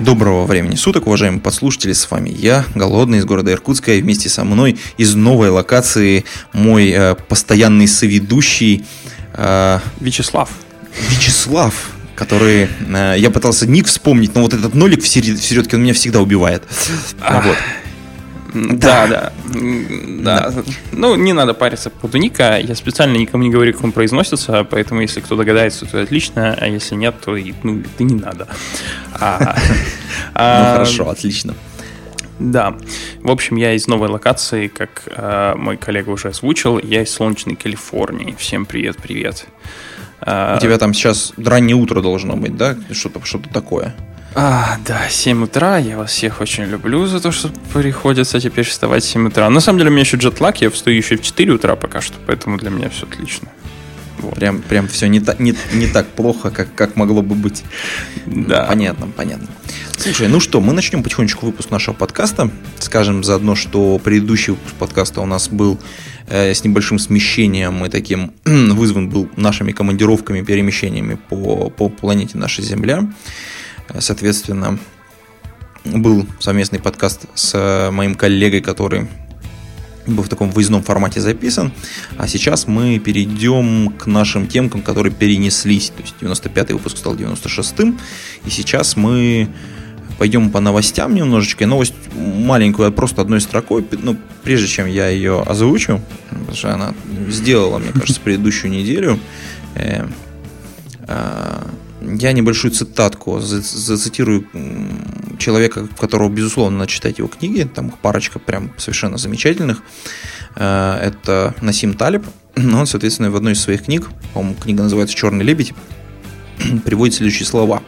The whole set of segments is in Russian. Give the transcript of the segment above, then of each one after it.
Доброго времени суток, уважаемые подслушатели, с вами я, Голодный, из города Иркутска, и вместе со мной из новой локации мой э, постоянный соведущий э, Вячеслав. Вячеслав, который... Э, я пытался ник вспомнить, но вот этот нолик в, серед- в середке, он меня всегда убивает. Ах. Вот. Да, да. Да. Ну, не надо париться по поводу ника. Я специально никому не говорю, как он произносится, поэтому если кто догадается, то отлично, а если нет, то и, ну, ты не надо. А, Ну а, хорошо, отлично. Да. В общем, я из новой локации, как э, мой коллега уже озвучил, я из солнечной Калифорнии. Всем привет-привет. А, У тебя там сейчас раннее утро должно быть, да? Что-то что такое. А, да, 7 утра. Я вас всех очень люблю за то, что приходится теперь вставать в 7 утра. На самом деле у меня еще джетлаг, я встаю еще в 4 утра пока что, поэтому для меня все отлично. Вот. Прям, прям все не, та- не, не так плохо, как, как могло бы быть. Да. Понятно, понятно. Слушай, ну что, мы начнем потихонечку выпуск нашего подкаста. Скажем заодно, что предыдущий выпуск подкаста у нас был э, с небольшим смещением и таким вызван был нашими командировками, перемещениями по, по планете наша Земля. Э, Соответственно, был совместный подкаст с э, моим коллегой, который был в таком выездном формате записан. А сейчас мы перейдем к нашим темкам, которые перенеслись. То есть 95-й выпуск стал 96-м. И сейчас мы пойдем по новостям немножечко. И новость маленькую, просто одной строкой. Ну, прежде чем я ее озвучу, потому что она сделала, мне кажется, предыдущую неделю. Я небольшую цитатку за- зацитирую человека, которого, безусловно, надо читать его книги. Там их парочка прям совершенно замечательных. Э, Это Насим Талиб. Он, соответственно, в одной из своих книг, по-моему, книга называется «Черный лебедь», приводит следующие слова.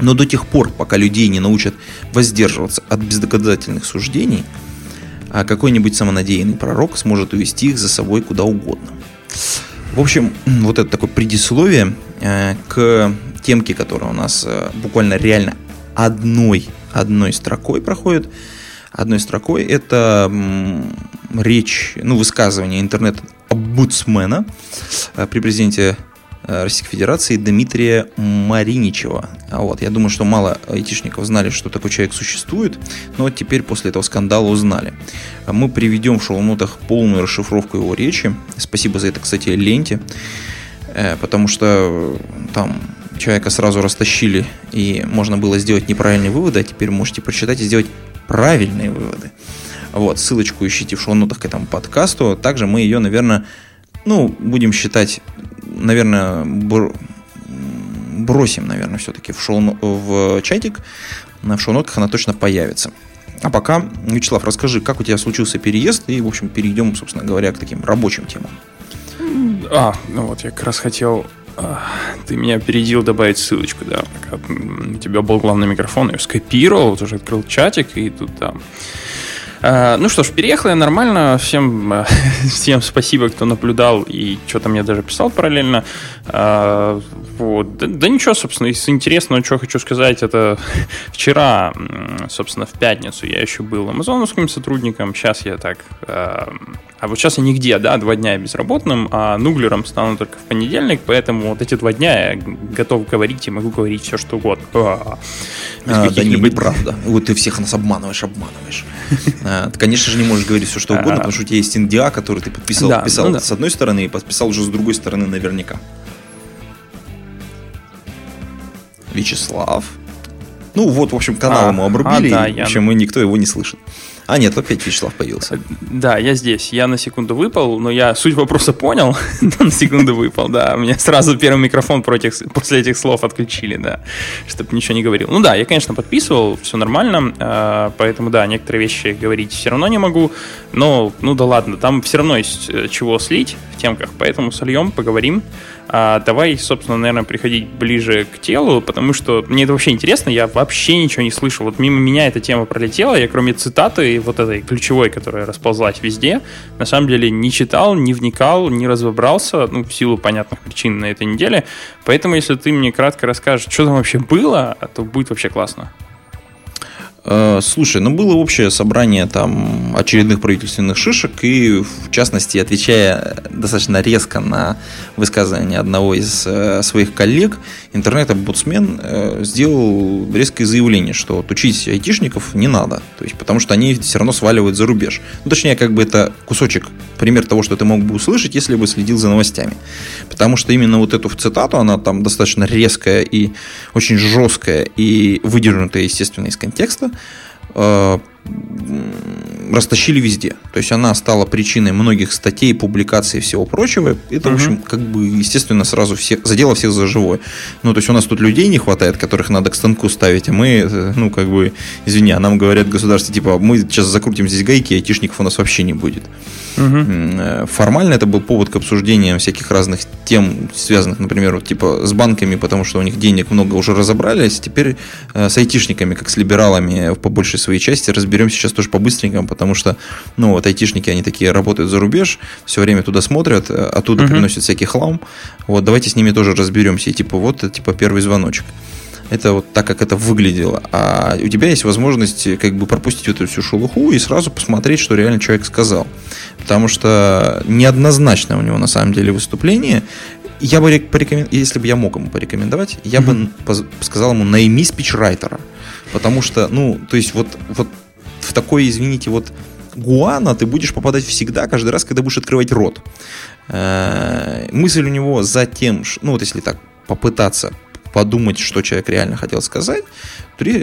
Но до тех пор, пока людей не научат воздерживаться от бездоказательных суждений, а какой-нибудь самонадеянный пророк сможет увести их за собой куда угодно. В общем, вот это такое предисловие э, к темке, которая у нас э, буквально реально одной, одной строкой проходит. Одной строкой это речь, ну, высказывание интернет-обудсмена э, при президенте Российской Федерации Дмитрия Мариничева. А вот, я думаю, что мало айтишников знали, что такой человек существует, но теперь после этого скандала узнали. Мы приведем в шоу-нотах полную расшифровку его речи. Спасибо за это, кстати, ленте, э, потому что э, там человека сразу растащили, и можно было сделать неправильные выводы, а теперь можете прочитать и сделать правильные выводы. Вот, ссылочку ищите в шоу-нотах к этому подкасту. Также мы ее, наверное, ну, будем считать, наверное, бр- бросим, наверное, все-таки в, шоу в чатик. В шоу-нотках она точно появится. А пока, Вячеслав, расскажи, как у тебя случился переезд, и, в общем, перейдем, собственно говоря, к таким рабочим темам. А, ну вот я как раз хотел... а, Ты меня опередил добавить ссылочку, да. У тебя был главный микрофон, я скопировал, вот уже открыл чатик, и тут там... А, Ну что ж, переехал я нормально. Всем, а, всем спасибо, кто наблюдал и что-то мне даже писал параллельно. А, Вот. Да, да ничего, собственно, из интересного, что хочу сказать, это вчера, собственно, в пятницу я еще был амазоновским сотрудником. Сейчас я так... а, вот сейчас я нигде, да, два дня безработным, а нуглером стану только в понедельник, поэтому вот эти два дня я готов говорить и могу говорить все, что угодно. А, А, да не, каких-либо- неправда. Вот ты всех нас обманываешь, обманываешь. А, Ты, конечно же, не можешь говорить все, что угодно, потому что у тебя есть NDA, который ты подписал, подписал ну с одной стороны и подписал уже с другой стороны наверняка. Вячеслав. Ну вот, в общем, канал ему обрубили, в общем, и никто его не слышит. А нет, опять Вячеслав появился. Да, я здесь. Я на секунду выпал, но я суть вопроса понял. на секунду выпал, да. Меня сразу первый микрофон против, после этих слов отключили, да. Чтобы ничего не говорил. Ну да, я, конечно, подписывал, все нормально. а, Поэтому, да, некоторые вещи говорить все равно не могу. Но, ну да ладно, там все равно есть э, чего слить в темках. Поэтому сольем, поговорим. А, давай, собственно, наверное, приходить ближе к телу, потому что мне это вообще интересно, я вообще ничего не слышал. Вот мимо меня эта тема пролетела, я кроме цитаты информации вот этой ключевой, которая расползлась везде, на самом деле не читал, не вникал, не разобрался, ну, в силу понятных причин на этой неделе. Поэтому, если ты мне кратко расскажешь, что там вообще было, то будет вообще классно. Э, слушай, ну было общее собрание там очередных правительственных шишек, и в частности, отвечая достаточно резко на высказывание одного из э, своих коллег, интернет-омбудсмен э, сделал резкое заявление, что учить айтишников не надо, то есть потому что они все равно сваливают за рубеж. Ну, точнее, как бы это кусочек, пример того, что ты мог бы услышать, если бы следил за новостями. Потому что именно вот эту цитату, она там достаточно резкая и очень жесткая и выдернутая, естественно, из контекста, э, растащили везде. То есть она стала причиной многих статей, публикаций и всего прочего. Это, угу. в общем, как бы, естественно, сразу всех, задело всех за живое. Ну, то есть у нас тут людей не хватает, которых надо к станку ставить, а мы, э, ну, как бы, извини, а нам говорят государство, типа, мы сейчас закрутим здесь гайки, айтишников у нас вообще не будет. Угу. Формально это был повод к обсуждению всяких разных тем, связанных, например, вот, типа, с банками, потому что у них денег много уже разобрались, теперь э, с айтишниками, как с либералами по большей своей части, разберемся сейчас тоже по-быстренькому, потому что, ну, вот айтишники, они такие работают за рубеж, все время туда смотрят, э, оттуда uh-huh. приносят всякий хлам. Вот, давайте с ними тоже разберемся. И типа, вот, типа, первый звоночек. Это вот так, как это выглядело. А у тебя есть возможность как бы пропустить эту всю шелуху и сразу посмотреть, что реально человек сказал. Потому что неоднозначно у него на самом деле выступление. Я бы порекомендовал, если бы я мог ему порекомендовать, я mm-hmm. бы сказал ему найми спичрайтера. Потому что, ну, то есть вот, вот в такой, извините, вот гуана ты будешь попадать всегда, каждый раз, когда будешь открывать рот. Э, мысль у него за тем, ну вот если так попытаться подумать, что человек реально хотел сказать,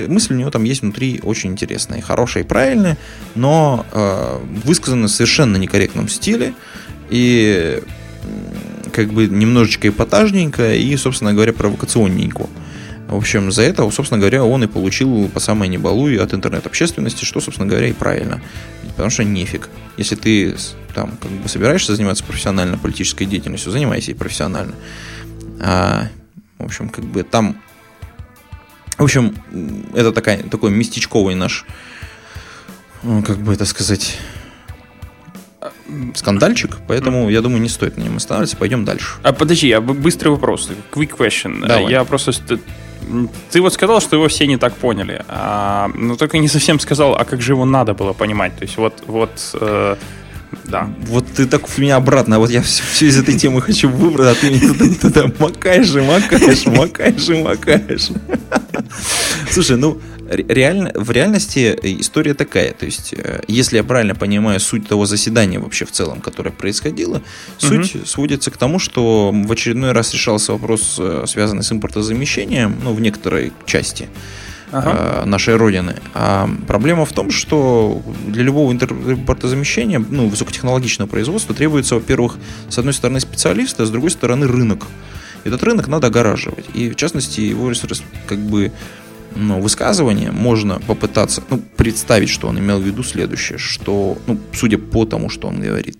мысль у него там есть внутри очень интересная, хорошая и правильная, но э, высказана в совершенно некорректном стиле и как бы немножечко эпатажненько и, собственно говоря, провокационненько. В общем, за это, собственно говоря, он и получил по самой небалуй от интернет-общественности, что, собственно говоря, и правильно. Потому что нефиг. Если ты там как бы собираешься заниматься профессионально политической деятельностью, занимайся и профессионально. А, в общем, как бы там... В общем, это такая, такой местечковый наш, ну, как бы это сказать, скандальчик, поэтому я думаю, не стоит на нем останавливаться, пойдем дальше. А подожди, я быстрый вопрос, quick question. Давай. Я просто ты вот сказал, что его все не так поняли, а, но только не совсем сказал, а как же его надо было понимать. То есть вот, вот э, да. Вот ты так в меня обратно, вот я все, все из этой темы хочу выбрать, а ты меня туда, туда макаешь и макаешь, макаешь и макаешь. Слушай, ну, реально, в реальности история такая. То есть, э, если я правильно понимаю суть того заседания вообще в целом, которое происходило, суть угу. сводится к тому, что в очередной раз решался вопрос, э, связанный с импортозамещением, ну, в некоторой части ага. Э, нашей Родины. А проблема в том, что для любого импортозамещения, ну, высокотехнологичного производства требуется, во-первых, с одной стороны специалисты, а с другой стороны рынок. Этот рынок надо огораживать. И, в частности, его как бы ну, высказывание можно попытаться ну, представить, что он имел в виду следующее, что, ну, судя по тому, что он говорит,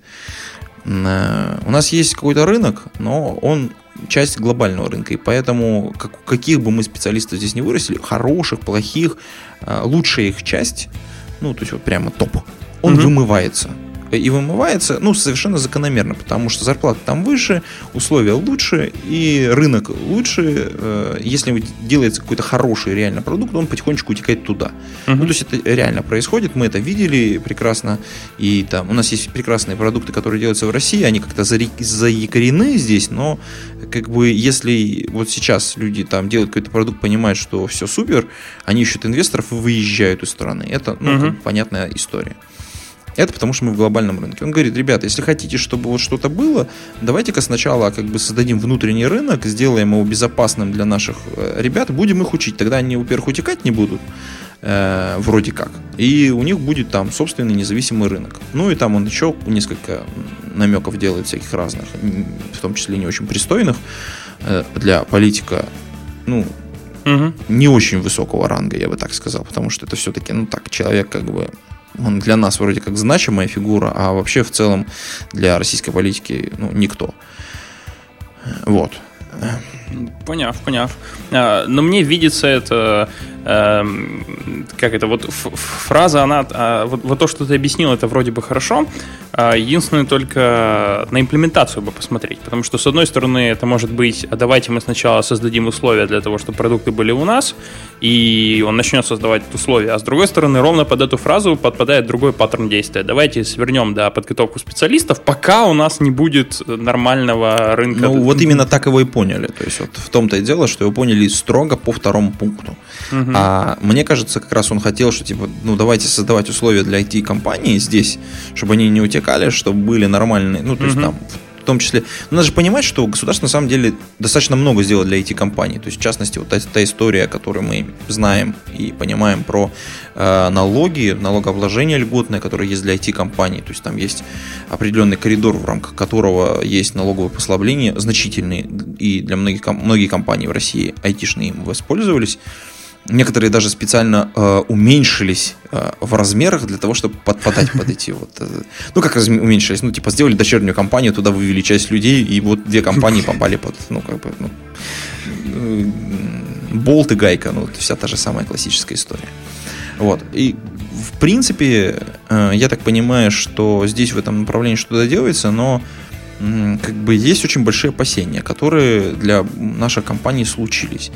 э, у нас есть какой-то рынок, но он часть глобального рынка, и поэтому как, каких бы мы специалистов здесь не вырастили, хороших, плохих, э, лучшая их часть, ну, то есть вот прямо топ, он угу. вымывается и вымывается, ну, совершенно закономерно, потому что зарплата там выше, условия лучше, и рынок лучше. Э, если делается какой-то хороший реально продукт, он потихонечку утекает туда. Uh-huh. Ну, то есть это реально происходит, мы это видели прекрасно, и там у нас есть прекрасные продукты, которые делаются в России, они как-то заякорены здесь, но как бы если вот сейчас люди там делают какой-то продукт, понимают, что все супер, они ищут инвесторов и выезжают из страны. Это, ну, uh-huh. как бы понятная история. Это потому что мы в глобальном рынке. Он говорит, ребята, если хотите, чтобы вот что-то было, давайте-ка сначала как бы создадим внутренний рынок, сделаем его безопасным для наших э, ребят, будем их учить. Тогда они, во-первых, утекать не будут, э, вроде как. И у них будет там собственный независимый рынок. Ну и там он еще несколько намеков делает всяких разных, в том числе не очень пристойных э, для политика, ну, угу. не очень высокого ранга, я бы так сказал, потому что это все-таки, ну так, человек как бы он для нас вроде как значимая фигура, а вообще в целом для российской политики ну, никто. Вот. Поняв, поняв. А, но мне видится это как это, вот фраза, она, а, вот, вот то, что ты объяснил, это вроде бы хорошо, а, единственное только на имплементацию бы посмотреть, потому что, с одной стороны, это может быть, а давайте мы сначала создадим условия для того, чтобы продукты были у нас, и он начнет создавать условия, а с другой стороны, ровно под эту фразу подпадает другой паттерн действия. Давайте свернем, да, подготовку специалистов, пока у нас не будет нормального рынка. Ну, вот именно так его и поняли. То есть, вот в том-то и дело, что его поняли строго по второму пункту. Угу. А мне кажется, как раз он хотел, что, типа, ну, давайте создавать условия для IT-компании здесь, чтобы они не утекали, чтобы были нормальные, ну, то есть там в том числе. Но надо же понимать, что государство на самом деле достаточно много сделало для IT-компаний. То есть, в частности, вот та, та история, которую мы знаем и понимаем про э, налоги, налогообложение льготное, которое есть для IT-компаний. То есть, там есть определенный коридор, в рамках которого есть налоговые послабления значительные, и для многих, многие компании в России айтишные им воспользовались. Некоторые даже специально э, уменьшились э, в размерах для того, чтобы подпадать под эти вот... Э, ну, как уменьшились? Ну, типа, сделали дочернюю компанию, туда вывели часть людей, и вот две компании попали под, ну, как бы, ну, э, болт и гайка, ну, вся та же самая классическая история. Вот. И, в принципе, э, я так понимаю, что здесь в этом направлении что-то делается, но как бы есть очень большие опасения, которые для нашей компании случились.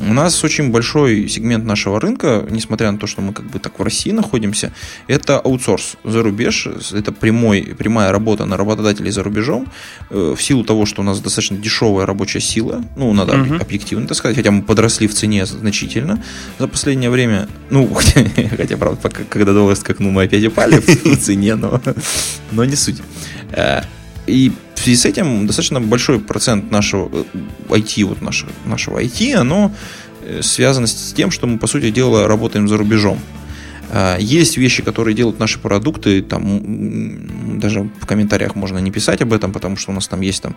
У нас очень большой сегмент нашего рынка, несмотря на то, что мы как бы так в России находимся, это аутсорс за рубеж, это прямой, прямая работа на работодателей за рубежом, э, в силу того, что у нас достаточно дешевая рабочая сила, ну, надо угу. объективно так сказать, хотя мы подросли в цене значительно за последнее время, ну, хотя, правда, когда доллар скакнул, мы опять упали в цене, но, но не суть. Э, и связи с этим достаточно большой процент нашего IT, э, вот нашего, нашего IT, оно э, связано с тем, что мы, по сути дела, работаем за рубежом. А, есть вещи, которые делают наши продукты, там даже в комментариях можно не писать об этом, потому что у нас там есть там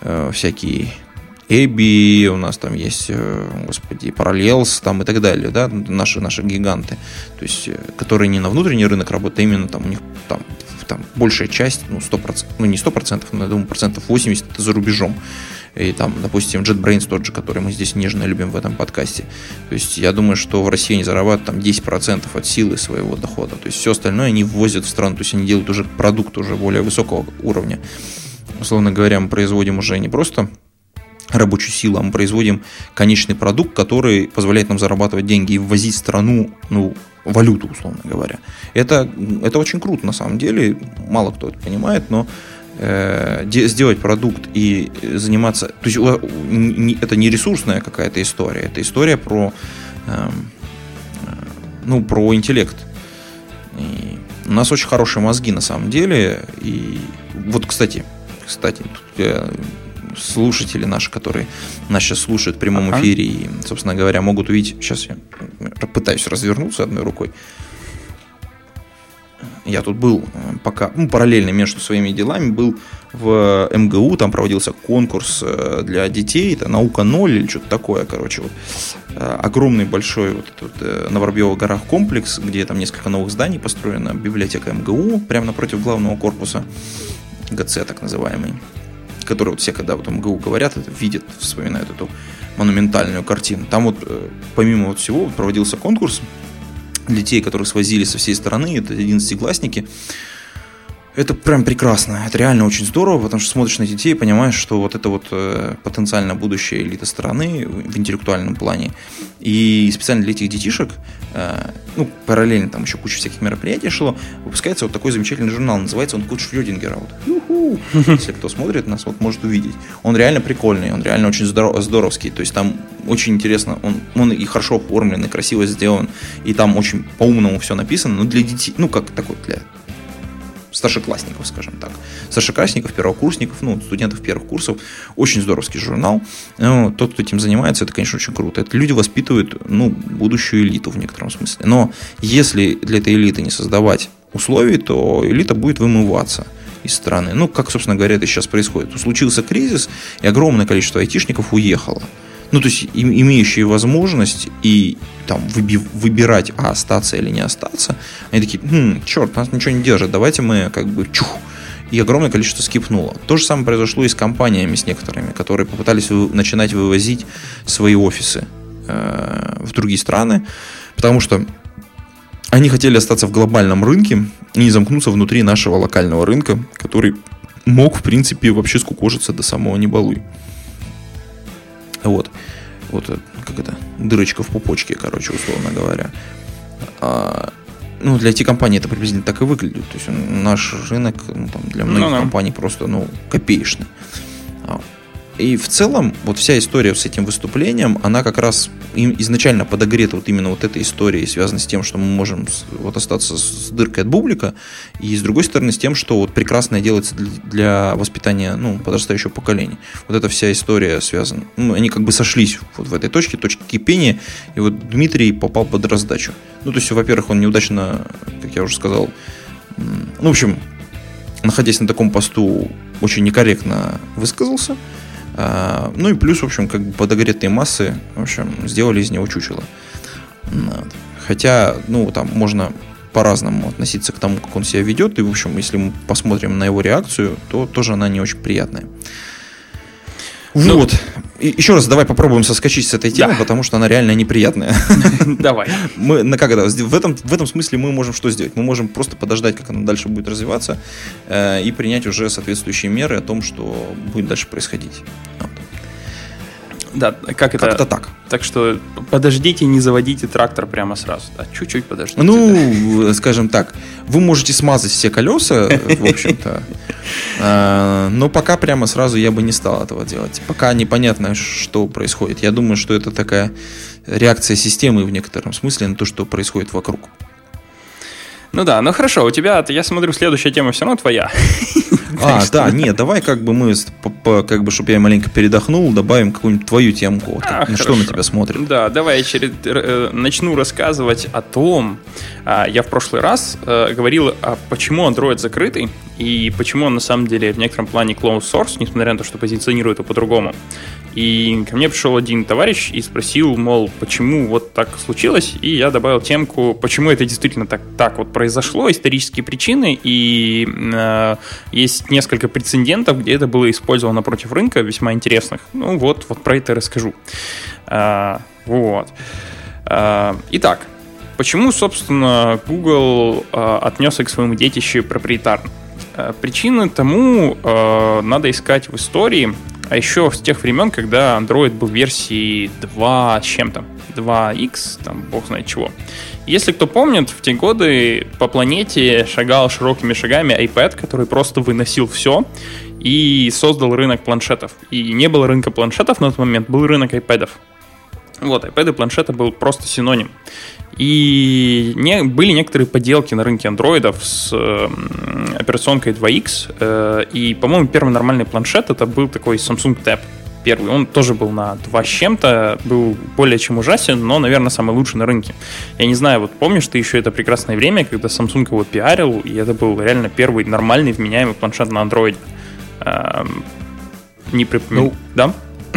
э, всякие Эбби, у нас там есть, господи, Parallels там и так далее, да, наши, наши гиганты, то есть, которые не на внутренний рынок работают, а именно там у них там там большая часть, ну, 100%, ну, не 100%, но, я думаю, процентов 80 это за рубежом. И там, допустим, JetBrains тот же, который мы здесь нежно любим в этом подкасте. То есть я думаю, что в России они зарабатывают там 10% от силы своего дохода. То есть все остальное они ввозят в страну. То есть они делают уже продукт уже более высокого уровня. Условно говоря, мы производим уже не просто рабочую силу, а мы производим конечный продукт, который позволяет нам зарабатывать деньги и ввозить в страну ну, валюту, условно говоря. Это, это очень круто на самом деле, мало кто это понимает, но э, сделать продукт и заниматься... То есть это не ресурсная какая-то история, это история про, э, ну, про интеллект. И у нас очень хорошие мозги на самом деле. И вот, кстати, кстати, тут я слушатели наши, которые нас сейчас слушают в прямом ага. эфире и, собственно говоря, могут увидеть. Сейчас я пытаюсь развернуться одной рукой. Я тут был э, пока, ну, параллельно между своими делами, был в МГУ, там проводился конкурс э, для детей, это наука ноль или что-то такое, короче, вот э, огромный большой вот этот на Воробьевых горах комплекс, где там несколько новых зданий построено, библиотека МГУ, прямо напротив главного корпуса, ГЦ так называемый которые вот все, когда вот МГУ говорят, это видят, вспоминают эту монументальную картину. Там вот, э, помимо вот всего, проводился конкурс детей, которых свозили со всей страны, это 11-классники, это прям прекрасно. Это реально очень здорово, потому что смотришь на детей и понимаешь, что вот это вот э, потенциально будущая элита страны в интеллектуальном плане. И специально для этих детишек, э, ну, параллельно там еще куча всяких мероприятий шло, выпускается вот такой замечательный журнал. Называется он Куч Фрёдингера. Вот. Если кто смотрит нас, вот может увидеть. Он реально прикольный, он реально очень здоров, здоровский. То есть там очень интересно, он, он и хорошо оформлен, и красиво сделан, и там очень по-умному все написано, но для детей, ну, как такой для старшеклассников, скажем так. Старшеклассников, первокурсников, ну, студентов первых курсов. Очень здоровский журнал. Ну, тот, кто этим занимается, это, конечно, очень круто. Это люди воспитывают, ну, будущую элиту в некотором смысле. Но если для этой элиты не создавать условий, то элита будет вымываться из страны. Ну, как, собственно говоря, это сейчас происходит. Случился кризис, и огромное количество айтишников уехало ну, то есть имеющие возможность и там выби, выбирать, а остаться или не остаться, они такие, хм, черт, нас ничего не держит, давайте мы как бы чух, и огромное количество скипнуло. То же самое произошло и с компаниями, с некоторыми, которые попытались вы, начинать вывозить свои офисы э, в другие страны, потому что они хотели остаться в глобальном рынке и не замкнуться внутри нашего локального рынка, который мог, в принципе, вообще скукожиться до самого небалуй. Вот. Вот э, как это, дырочка в пупочке, короче, условно говоря. А, ну, для IT-компаний это приблизительно так и выглядит. То есть наш рынок ну, там, для многих ну, компаний просто ну, копеечный. И в целом, вот вся история с этим выступлением, она как раз изначально подогрета вот именно вот этой историей, связанной с тем, что мы можем вот остаться с дыркой от бублика, и с другой стороны с тем, что вот прекрасное делается для воспитания ну, подрастающего поколения. Вот эта вся история связана. Ну, они как бы сошлись вот в этой точке, точке кипения, и вот Дмитрий попал под раздачу. Ну, то есть, во-первых, он неудачно, как я уже сказал, ну, в общем, находясь на таком посту, очень некорректно высказался – ну и плюс, в общем, как бы подогретые массы, в общем, сделали из него чучело. Хотя, ну, там можно по-разному относиться к тому, как он себя ведет. И, в общем, если мы посмотрим на его реакцию, то тоже она не очень приятная. Ну, вот. И еще раз давай попробуем соскочить с этой темы, да. потому что она реально неприятная. Давай. Мы, на это, в, этом, в этом смысле мы можем что сделать? Мы можем просто подождать, как она дальше будет развиваться, э, и принять уже соответствующие меры о том, что будет дальше происходить. Да, как это? Как-то так. Так что подождите, не заводите трактор прямо сразу. А чуть-чуть подождите. Ну, да. скажем так, вы можете смазать все колеса, в общем-то. А, но пока прямо сразу я бы не стал этого делать. Пока непонятно, что происходит. Я думаю, что это такая реакция системы в некотором смысле на то, что происходит вокруг. Ну да, ну хорошо, у тебя, я смотрю, следующая тема все равно твоя. А, да, нет, давай как бы мы, как бы, чтобы я маленько передохнул, добавим какую-нибудь твою темку. А, что на тебя смотрит? Да, давай я через, э, начну рассказывать о том, а, я в прошлый раз э, говорил, а почему Android закрытый и почему он на самом деле в некотором плане closed source, несмотря на то, что позиционирует его по-другому. И ко мне пришел один товарищ и спросил, мол, почему вот так случилось, и я добавил темку, почему это действительно так, так вот произошло, исторические причины, и э, есть несколько прецедентов, где это было использовано против рынка, весьма интересных. Ну вот, вот про это расскажу. А, вот. А, итак, почему, собственно, Google а, отнесся к своему детищу проприетарно? А, причины тому а, надо искать в истории, а еще с тех времен, когда Android был версии 2 с чем-то, 2X, там бог знает чего. Если кто помнит, в те годы по планете шагал широкими шагами iPad, который просто выносил все и создал рынок планшетов. И не было рынка планшетов на тот момент, был рынок iPad. Вот, iPad и планшеты был просто синоним. И не, были некоторые поделки на рынке андроидов с э, операционкой 2X. Э, и, по-моему, первый нормальный планшет это был такой Samsung Tab. Первый. Он тоже был на 2 с чем-то, был более чем ужасен, но, наверное, самый лучший на рынке. Я не знаю, вот помнишь ты еще это прекрасное время, когда Samsung его пиарил, и это был реально первый нормальный вменяемый планшет на андроиде. Эм, не припомню. Ну, да?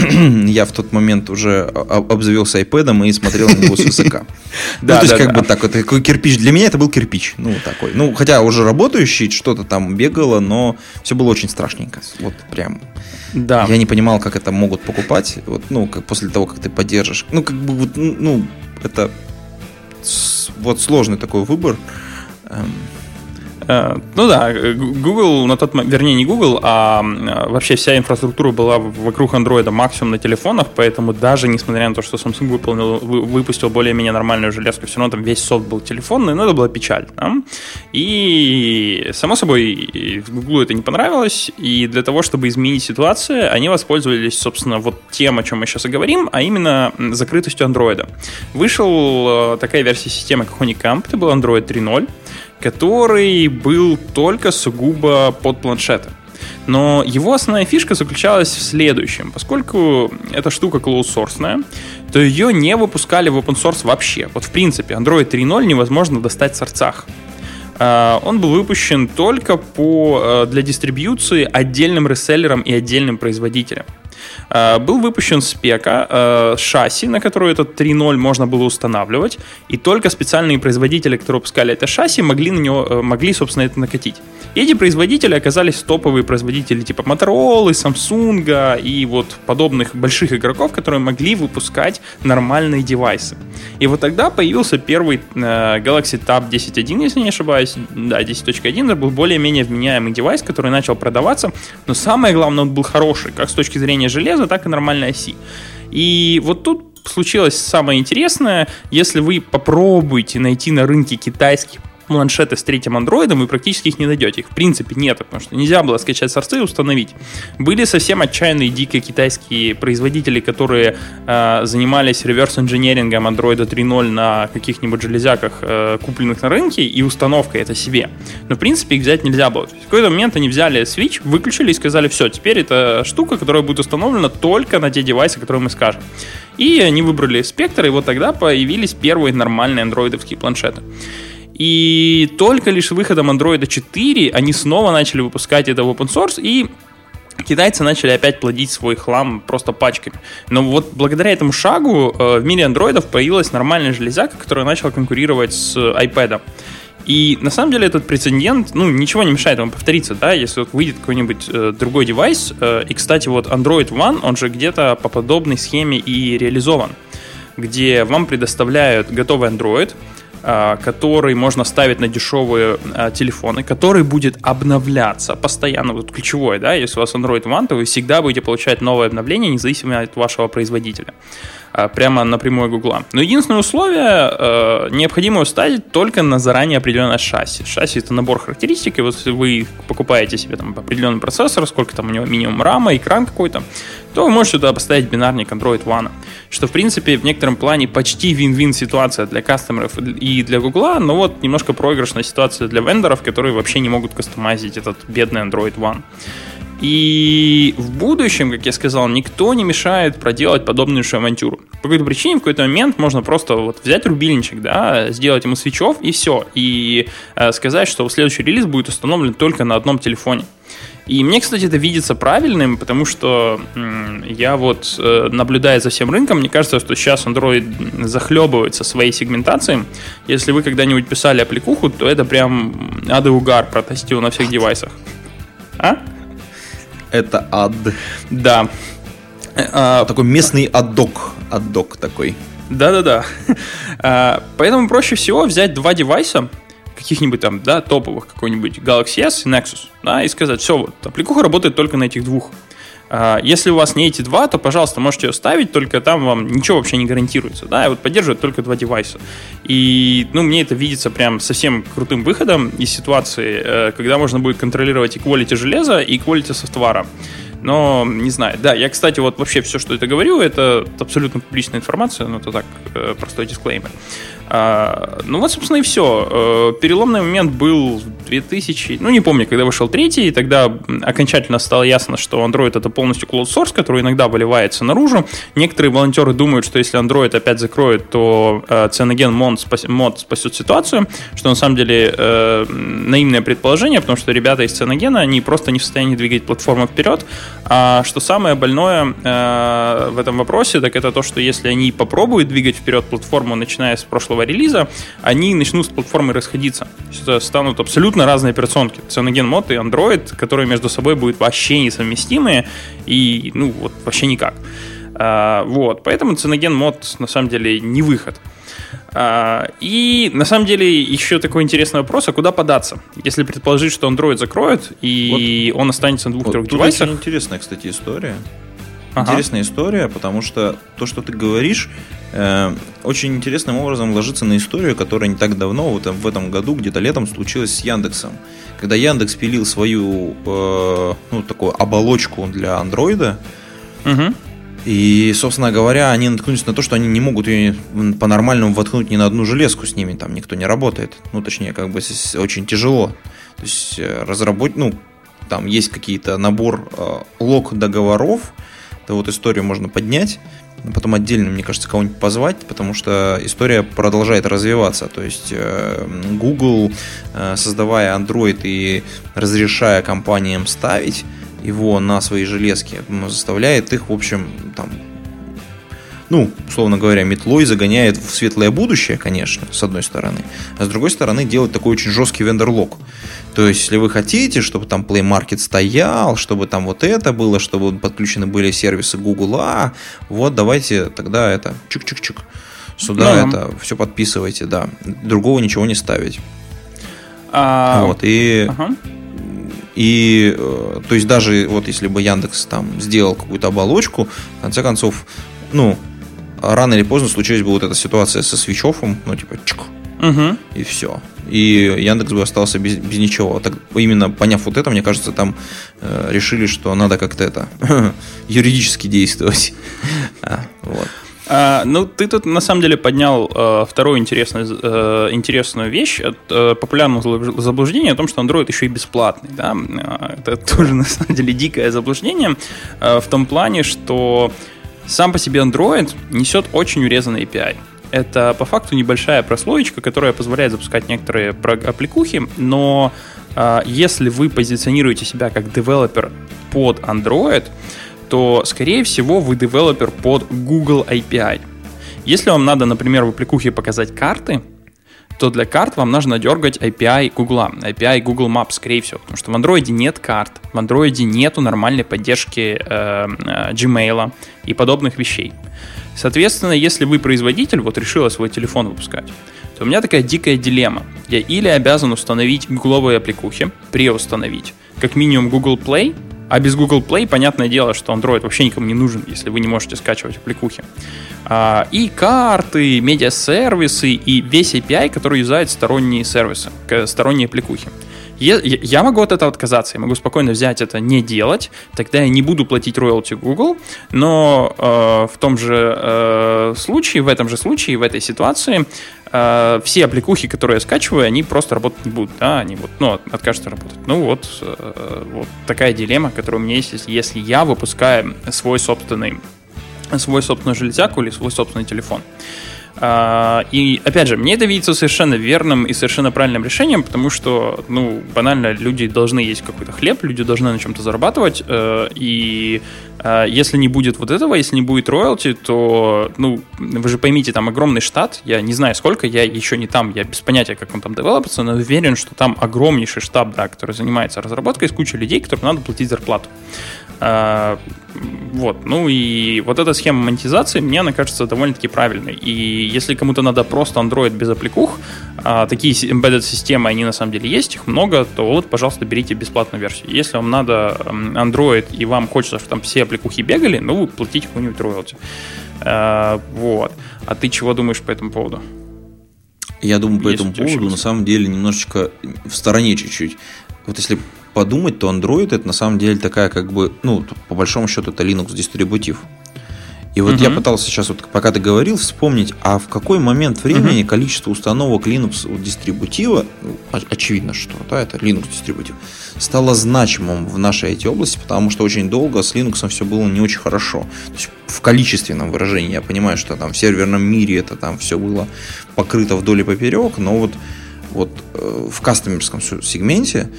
я в тот момент уже обзавелся iPad и смотрел на него с высока. Да, ну, то есть, как бы так, вот такой кирпич. Для меня это был кирпич. Ну, такой. Ну, хотя уже работающий, что-то там бегало, но все было очень страшненько. Вот прям. Да. Я не понимал, как это могут покупать. Вот, ну, как после того, как ты поддержишь. Ну, как бы вот, ну, это вот сложный такой выбор. Э, ну да, Google на тот момент, вернее не Google, а вообще вся инфраструктура была вокруг Android максимум на телефонах, поэтому даже несмотря на то, что Samsung выполнил, выпустил более-менее нормальную железку, все равно там весь софт был телефонный, но это была печаль. Да? И, само собой, Google это не понравилось, и для того, чтобы изменить ситуацию, они воспользовались, собственно, вот тем, о чем мы сейчас и говорим, а именно закрытостью Android. Вышел э, такая версия системы, как Honeycomb, это был Android 3.0, который был только сугубо под планшеты. Но его основная фишка заключалась в следующем. Поскольку эта штука source, то ее не выпускали в open source вообще. Вот в принципе Android 3.0 невозможно достать в сорцах. А, он был выпущен только по, э, для дистрибьюции отдельным реселлерам и отдельным производителям. Э, был выпущен спека э, шасси, на которую этот 3.0 можно было устанавливать, и только специальные производители, которые выпускали это шасси, могли на него, э, могли, собственно, это накатить. И эти производители оказались топовые производители типа Motorola, Samsung и вот подобных больших игроков, которые могли выпускать нормальные девайсы. И вот тогда появился первый Galaxy Tab 10.1, если не ошибаюсь. Да, 10.1 это был более-менее вменяемый девайс, который начал продаваться. Но самое главное, он был хороший, как с точки зрения железа, так и нормальной оси. И вот тут случилось самое интересное. Если вы попробуете найти на рынке китайских планшеты с третьим андроидом, вы практически их не найдете. Их в принципе нет, потому что нельзя было скачать сорцы и установить. Были совсем отчаянные дикие китайские производители, которые э, занимались реверс-инженерингом андроида 3.0 на каких-нибудь железяках, э, купленных на рынке, и установкой это себе. Но в принципе их взять нельзя было. В какой-то момент они взяли Switch, выключили и сказали, все, теперь это штука, которая будет установлена только на те девайсы, которые мы скажем. И они выбрали спектр, и вот тогда появились первые нормальные андроидовские планшеты. И только лишь выходом Android 4 они снова начали выпускать это в open source, и китайцы начали опять плодить свой хлам просто пачками. Но вот благодаря этому шагу э, в мире андроидов появилась нормальная железяка, которая начала конкурировать с iPad. И на самом деле этот прецедент, ну, ничего не мешает вам повториться, да, если вот выйдет какой-нибудь э, другой девайс. Э, и, кстати, вот Android One, он же где-то по подобной схеме и реализован, где вам предоставляют готовый Android, который можно ставить на дешевые а, телефоны, который будет обновляться постоянно. Вот ключевое, да, если у вас Android One, то вы всегда будете получать новое обновление, независимо от вашего производителя. А, прямо напрямую Гугла. Но единственное условие, э, необходимо ставить только на заранее определенное шасси. Шасси это набор характеристик, и вот если вы покупаете себе там определенный процессор, сколько там у него минимум рама, экран какой-то, то вы можете туда поставить бинарник Android One. Что, в принципе, в некотором плане почти вин-вин ситуация для кастомеров и для Гугла, но вот немножко проигрышная ситуация для вендоров, которые вообще не могут кастомизить этот бедный Android One. И в будущем, как я сказал, никто не мешает проделать подобную же авантюру. По какой-то причине в какой-то момент можно просто вот взять рубильничек, да, сделать ему свечов и все. И э, сказать, что следующий релиз будет установлен только на одном телефоне. И мне, кстати, это видится правильным, потому что м, я вот, э, наблюдая за всем рынком, мне кажется, что сейчас Android захлебывается своей сегментацией. Если вы когда-нибудь писали аппликуху, то это прям ады угар протестил на всех девайсах. А? Это ад. Да. А, такой местный аддок. Аддок такой. Да-да-да. А, поэтому проще всего взять два девайса, каких-нибудь там, да, топовых, какой-нибудь Galaxy S и Nexus, да, и сказать, все, вот, аппликуха работает только на этих двух. А, если у вас не эти два, то, пожалуйста, можете ее ставить, только там вам ничего вообще не гарантируется, да, и вот поддерживает только два девайса. И, ну, мне это видится прям совсем крутым выходом из ситуации, э, когда можно будет контролировать и quality железа, и quality софтвара. Но, не знаю, да, я, кстати, вот вообще все, что это говорю, это абсолютно публичная информация, но это так, э, простой дисклеймер. А, ну вот, собственно, и все. Э, переломный момент был 2000, ну не помню, когда вышел третий, и тогда окончательно стало ясно, что Android это полностью cloud source, который иногда выливается наружу. Некоторые волонтеры думают, что если Android опять закроет, то э, Cyanogen мод, спас, мод спасет ситуацию, что на самом деле э, наивное предположение, потому что ребята из Cyanogen, они просто не в состоянии двигать платформу вперед, а что самое больное э, в этом вопросе, так это то, что если они попробуют двигать вперед платформу, начиная с прошлого нового релиза, они начнут с платформой расходиться. Это станут абсолютно разные операционки. Cyanogen Mod и Android, которые между собой будут вообще несовместимые и, ну, вот вообще никак. А, вот, поэтому Cyanogen Mod на самом деле не выход. А, и на самом деле еще такой интересный вопрос, а куда податься? Если предположить, что Android закроют и вот, он останется на двух-трех вот девайсах. Очень интересная, кстати, история. Ага. Интересная история, потому что то, что ты говоришь, э, очень интересным образом ложится на историю, которая не так давно, вот в этом году, где-то летом, случилась с Яндексом. Когда Яндекс пилил свою э, ну, такую оболочку для андроида, угу. и, собственно говоря, они наткнулись на то, что они не могут ее по-нормальному воткнуть ни на одну железку с ними, там никто не работает. Ну, точнее, как бы очень тяжело. То есть э, разработать, ну, там есть какие-то набор э, лог договоров, это вот историю можно поднять, потом отдельно, мне кажется, кого-нибудь позвать, потому что история продолжает развиваться. То есть э, Google, э, создавая Android и разрешая компаниям ставить, его на свои железки, заставляет их, в общем, там, ну, условно говоря, метлой загоняет в светлое будущее, конечно, с одной стороны, а с другой стороны делает такой очень жесткий вендор-лог. То есть, если вы хотите, чтобы там Play Market стоял, чтобы там вот это было, чтобы подключены были сервисы Google, а вот давайте тогда это чик-чик-чик. Сюда ну, это все подписывайте, да. Другого ничего не ставить. А... Вот, и... Ага. И, э, то есть, даже вот если бы Яндекс там сделал какую-то оболочку, в конце концов, ну, рано или поздно случилась бы вот эта ситуация со свечофом, ну, типа, чик, угу. и все. И Яндекс бы остался без, без ничего. Так, именно поняв вот это, мне кажется, там э, решили, что надо как-то это юридически действовать. а, вот. А, ну, ты тут на самом деле поднял э, вторую интересную, э, интересную вещь от э, популярного заблуждения о том, что Android еще и бесплатный. Да? А, это тоже на самом деле дикое заблуждение э, в том плане, что сам по себе Android несет очень урезанный API. Это по факту небольшая прослоечка, которая позволяет запускать некоторые аппликухи, но э, если вы позиционируете себя как девелопер под Android, то, скорее всего, вы девелопер под Google API. Если вам надо, например, в аппликухе показать карты, то для карт вам нужно дергать API Google, API Google Maps, скорее всего, потому что в Android нет карт, в Android нету нормальной поддержки э, э, Gmail и подобных вещей. Соответственно, если вы производитель, вот решила свой телефон выпускать, то у меня такая дикая дилемма. Я или обязан установить гугловые аппликухи, преустановить, как минимум Google Play, а без Google Play, понятное дело, что Android вообще никому не нужен, если вы не можете скачивать аппликухи. А, и карты, медиасервисы, и весь API, который юзает сторонние сервисы, сторонние аппликухи. Я могу от этого отказаться, я могу спокойно взять это, не делать, тогда я не буду платить роялти Google, но э, в том же э, случае, в этом же случае, в этой ситуации, э, все аппликухи, которые я скачиваю, они просто работать не будут, да, они вот, ну, откажутся работать. Ну вот, э, вот такая дилемма, которая у меня есть, если я выпускаю свой собственный свой собственную железяку или свой собственный телефон. И, опять же, мне это видится совершенно верным и совершенно правильным решением, потому что, ну, банально, люди должны есть какой-то хлеб, люди должны на чем-то зарабатывать, э, и э, если не будет вот этого, если не будет роялти, то, ну, вы же поймите, там огромный штат, я не знаю сколько, я еще не там, я без понятия, как он там девелопится, но уверен, что там огромнейший штаб, да, который занимается разработкой с кучей людей, которым надо платить зарплату. А, вот, ну и вот эта схема монетизации, мне она кажется довольно-таки правильной. И если кому-то надо просто Android без аппликух, а такие embedded системы, они на самом деле есть, их много, то вот, пожалуйста, берите бесплатную версию. Если вам надо Android и вам хочется, чтобы там все аппликухи бегали, ну, вы платите какую-нибудь роялти. А, вот. А ты чего думаешь по этому поводу? Я думаю, по этому поводу, на самом деле, немножечко в стороне чуть-чуть. Вот если подумать, то Android это на самом деле такая как бы, ну, по большому счету это Linux дистрибутив. И вот угу. я пытался сейчас, вот пока ты говорил, вспомнить, а в какой момент времени угу. количество установок Linux дистрибутива, очевидно, что да, это Linux дистрибутив, стало значимым в нашей этой области, потому что очень долго с Linux все было не очень хорошо. То есть в количественном выражении я понимаю, что там в серверном мире это там все было покрыто вдоль и поперек, но вот, вот э, в кастомерском сегменте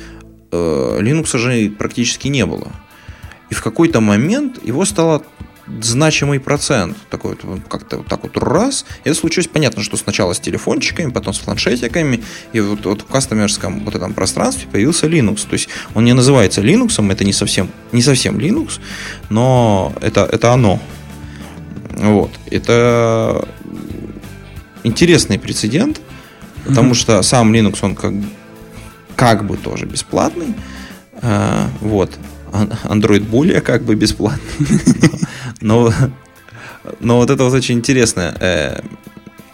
Linux же практически не было. И в какой-то момент его стало значимый процент. Такой вот, как-то вот так вот раз. И это случилось, понятно, что сначала с телефончиками, потом с планшетиками. И вот, вот в кастомерском вот этом пространстве появился Linux. То есть он не называется Linux, это не совсем, не совсем Linux, но это, это оно. Вот. Это интересный прецедент, потому mm-hmm. что сам Linux, он как как бы тоже бесплатный. А, вот. Android более как бы бесплатный. Но, но вот это вот очень интересная, э,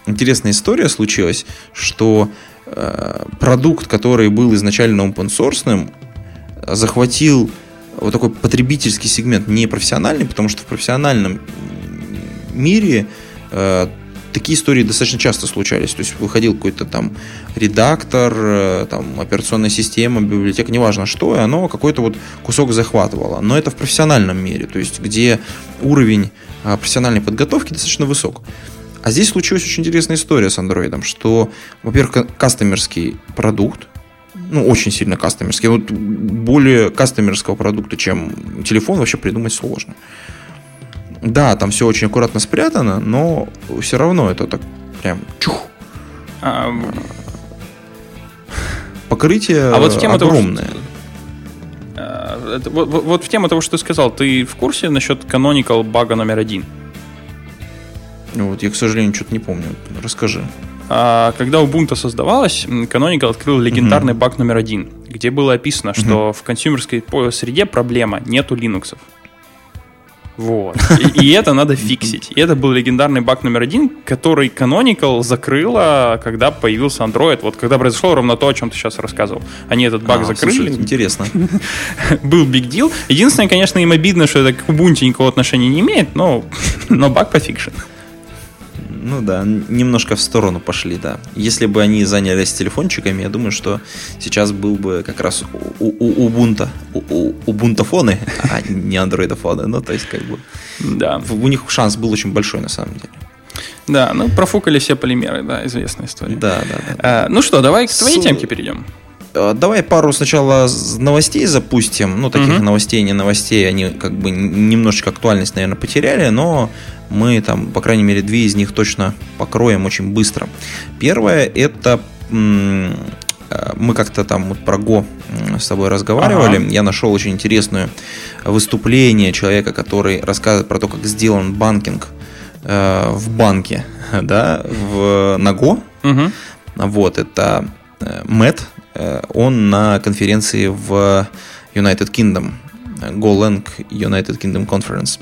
интересная история случилась, что э, продукт, который был изначально open source, захватил вот такой потребительский сегмент, не профессиональный, потому что в профессиональном мире э, такие истории достаточно часто случались. То есть выходил какой-то там редактор, э, там, операционная система, библиотека, неважно что, и оно какой-то вот кусок захватывало. Но это в профессиональном мире, то есть где уровень а, профессиональной подготовки достаточно высок. А здесь случилась очень интересная история с андроидом, что, во-первых, кастомерский продукт, Ну, очень сильно кастомерский. Вот более кастомерского продукта, чем телефон, вообще придумать сложно. Да, там все очень аккуратно спрятано, но все равно это так прям чух. А, Покрытие а вот в тему огромное. Того, что, а, это, вот, вот в тему того, что ты сказал, ты в курсе насчет Canonical бага номер один? Вот я, к сожалению, что-то не помню. Расскажи. А, когда Ubuntu создавалась, Canonical открыл легендарный угу. баг номер один, где было описано, что угу. в консюмерской среде проблема, нету линуксов. Вот. И, и это надо фиксить. И это был легендарный баг номер один, который Canonical закрыла, когда появился Android. Вот когда произошло ровно то, о чем ты сейчас рассказывал. Они этот баг а, закрыли. Слушай, интересно. был big deal. Единственное, конечно, им обидно, что это к Ubuntu никакого отношения не имеет, но, но баг пофикшен. Ну да, немножко в сторону пошли, да. Если бы они занялись телефончиками, я думаю, что сейчас был бы как раз у, у, Ubuntu, у, у, Ubuntu-фоны, а не андроидофоны. Ну, то есть, как бы... Да. У них шанс был очень большой, на самом деле. Да, ну профукали все полимеры, да, известная история. Да, да, да. А, ну что, давай к твоей С... темке перейдем. А, давай пару сначала новостей запустим. Ну, таких угу. новостей, не новостей, они как бы немножечко актуальность, наверное, потеряли, но мы там, по крайней мере, две из них точно покроем очень быстро. Первое это э, мы как-то там вот про Го с тобой разговаривали. Ага. Я нашел очень интересное выступление человека, который рассказывает про то, как сделан банкинг э, в банке, да, в на Go. Угу. Вот, это э, Мэтт, э, он на конференции в United Kingdom, GoLang United Kingdom Conference.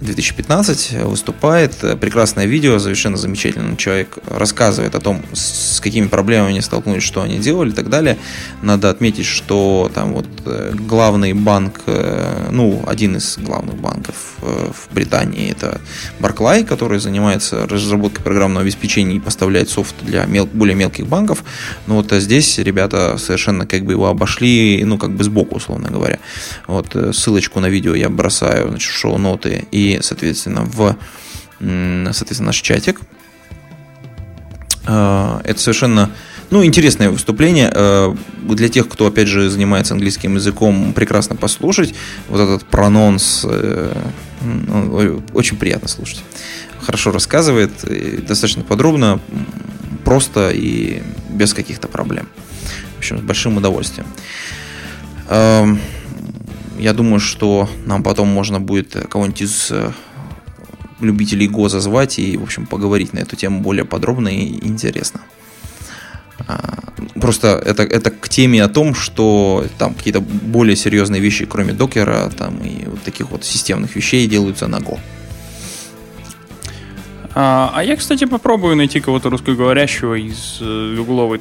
2015 выступает. Прекрасное видео, совершенно замечательный человек рассказывает о том, с какими проблемами они столкнулись, что они делали и так далее. Надо отметить, что там вот э, главный банк, э, ну, один из главных банков э, в Британии это Barclay, который занимается разработкой программного обеспечения и поставляет софт для мел- более мелких банков. Но вот здесь ребята совершенно как бы его обошли, ну, как бы сбоку, условно говоря. Вот ссылочку на видео я бросаю значит, шоу-ноты и соответственно, в соответственно, наш чатик. А, это совершенно ну, интересное выступление. А, для тех, кто, опять же, занимается английским языком, прекрасно послушать. Вот этот прононс э, ну, очень приятно слушать. Хорошо рассказывает, достаточно подробно, просто и без каких-то проблем. В общем, с большим удовольствием. Я думаю, что нам потом можно будет кого-нибудь из э, любителей Го зазвать и, в общем, поговорить на эту тему более подробно и интересно. А, просто это, это к теме о том, что там какие-то более серьезные вещи, кроме докера, там и вот таких вот системных вещей делаются на Go. А, а я, кстати, попробую найти кого-то русскоговорящего из э, угловой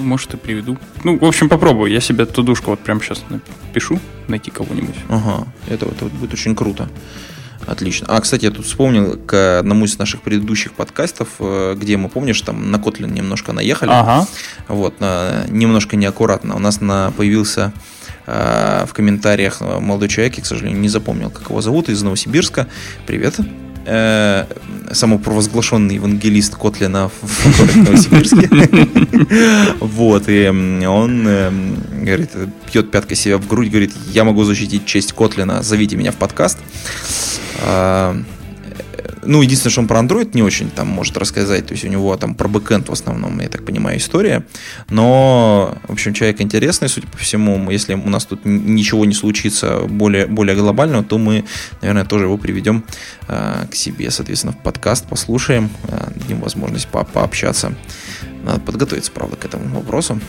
может, и приведу. Ну, в общем, попробую. Я себе тудушку вот прямо сейчас напишу, найти кого-нибудь. Ага, это, это будет очень круто. Отлично. А, кстати, я тут вспомнил к одному из наших предыдущих подкастов, э, где мы, помнишь, там на Kotlin немножко наехали. Ага. Вот, немножко неаккуратно. У нас на, появился э, в комментариях молодой человек, я, к сожалению, не запомнил, как его зовут, из Новосибирска. Привет э, самопровозглашенный евангелист Котлина в Новосибирске. Вот, и он э, говорит, пьет пяткой себя в грудь, говорит, я могу защитить честь Котлина, зовите меня в подкаст. Ну, единственное, что он про Android не очень там может рассказать. То есть у него там про бэкэнд в основном, я так понимаю, история. Но, в общем, человек интересный, судя по всему. Если у нас тут ничего не случится более, более глобального, то мы, наверное, тоже его приведем э, к себе, соответственно, в подкаст, послушаем, э, дадим возможность по пообщаться. Надо подготовиться, правда, к этому вопросу.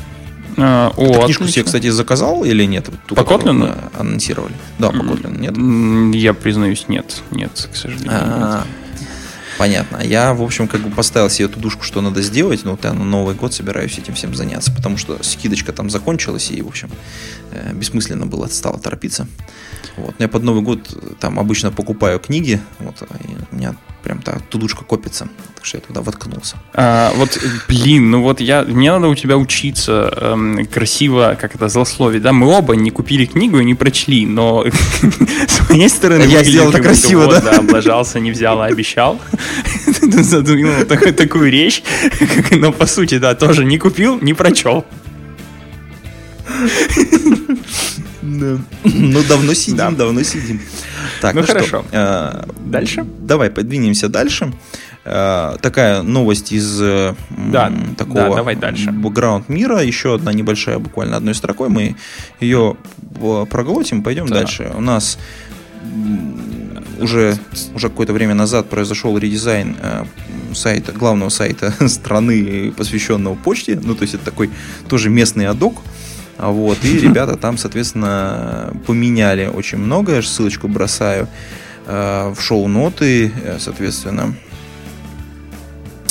А, о, книжку себе, кстати, заказал или нет? Ту, по Kotlin? Анонсировали. Да, по Kotlin, нет? Я признаюсь, нет. Нет, к сожалению. А-а-а. Нет. Понятно. Я, в общем, как бы поставил себе эту душку, что надо сделать, но вот я на Новый год собираюсь этим всем заняться, потому что скидочка там закончилась, и, в общем, э, бессмысленно было стало торопиться. Вот. Я под Новый год э, там обычно покупаю книги, вот, и у меня прям та тудушка копится. Так что я туда воткнулся. А, вот, блин, ну вот я, мне надо у тебя учиться эм, красиво, как это, злословить, да? Мы оба не купили книгу и не прочли, но с моей стороны... Я сделал это красиво, да? Да, облажался, не взял, а обещал. Задумал такую речь, но по сути, да, тоже не купил, не прочел. Ну, давно сидим, давно сидим. Так, ну, ну хорошо. Э, дальше? Давай, подвинемся дальше. Э, такая новость из э, да, такого да, давай дальше. бэкграунд мира. Еще одна небольшая, буквально одной строкой. Мы ее проглотим, пойдем да. дальше. У нас уже, уже какое-то время назад произошел редизайн сайта, главного сайта страны, посвященного почте. Ну, то есть это такой тоже местный адок. Вот, и ребята там, соответственно, поменяли очень многое. Ссылочку бросаю э, в шоу-ноты, э, соответственно.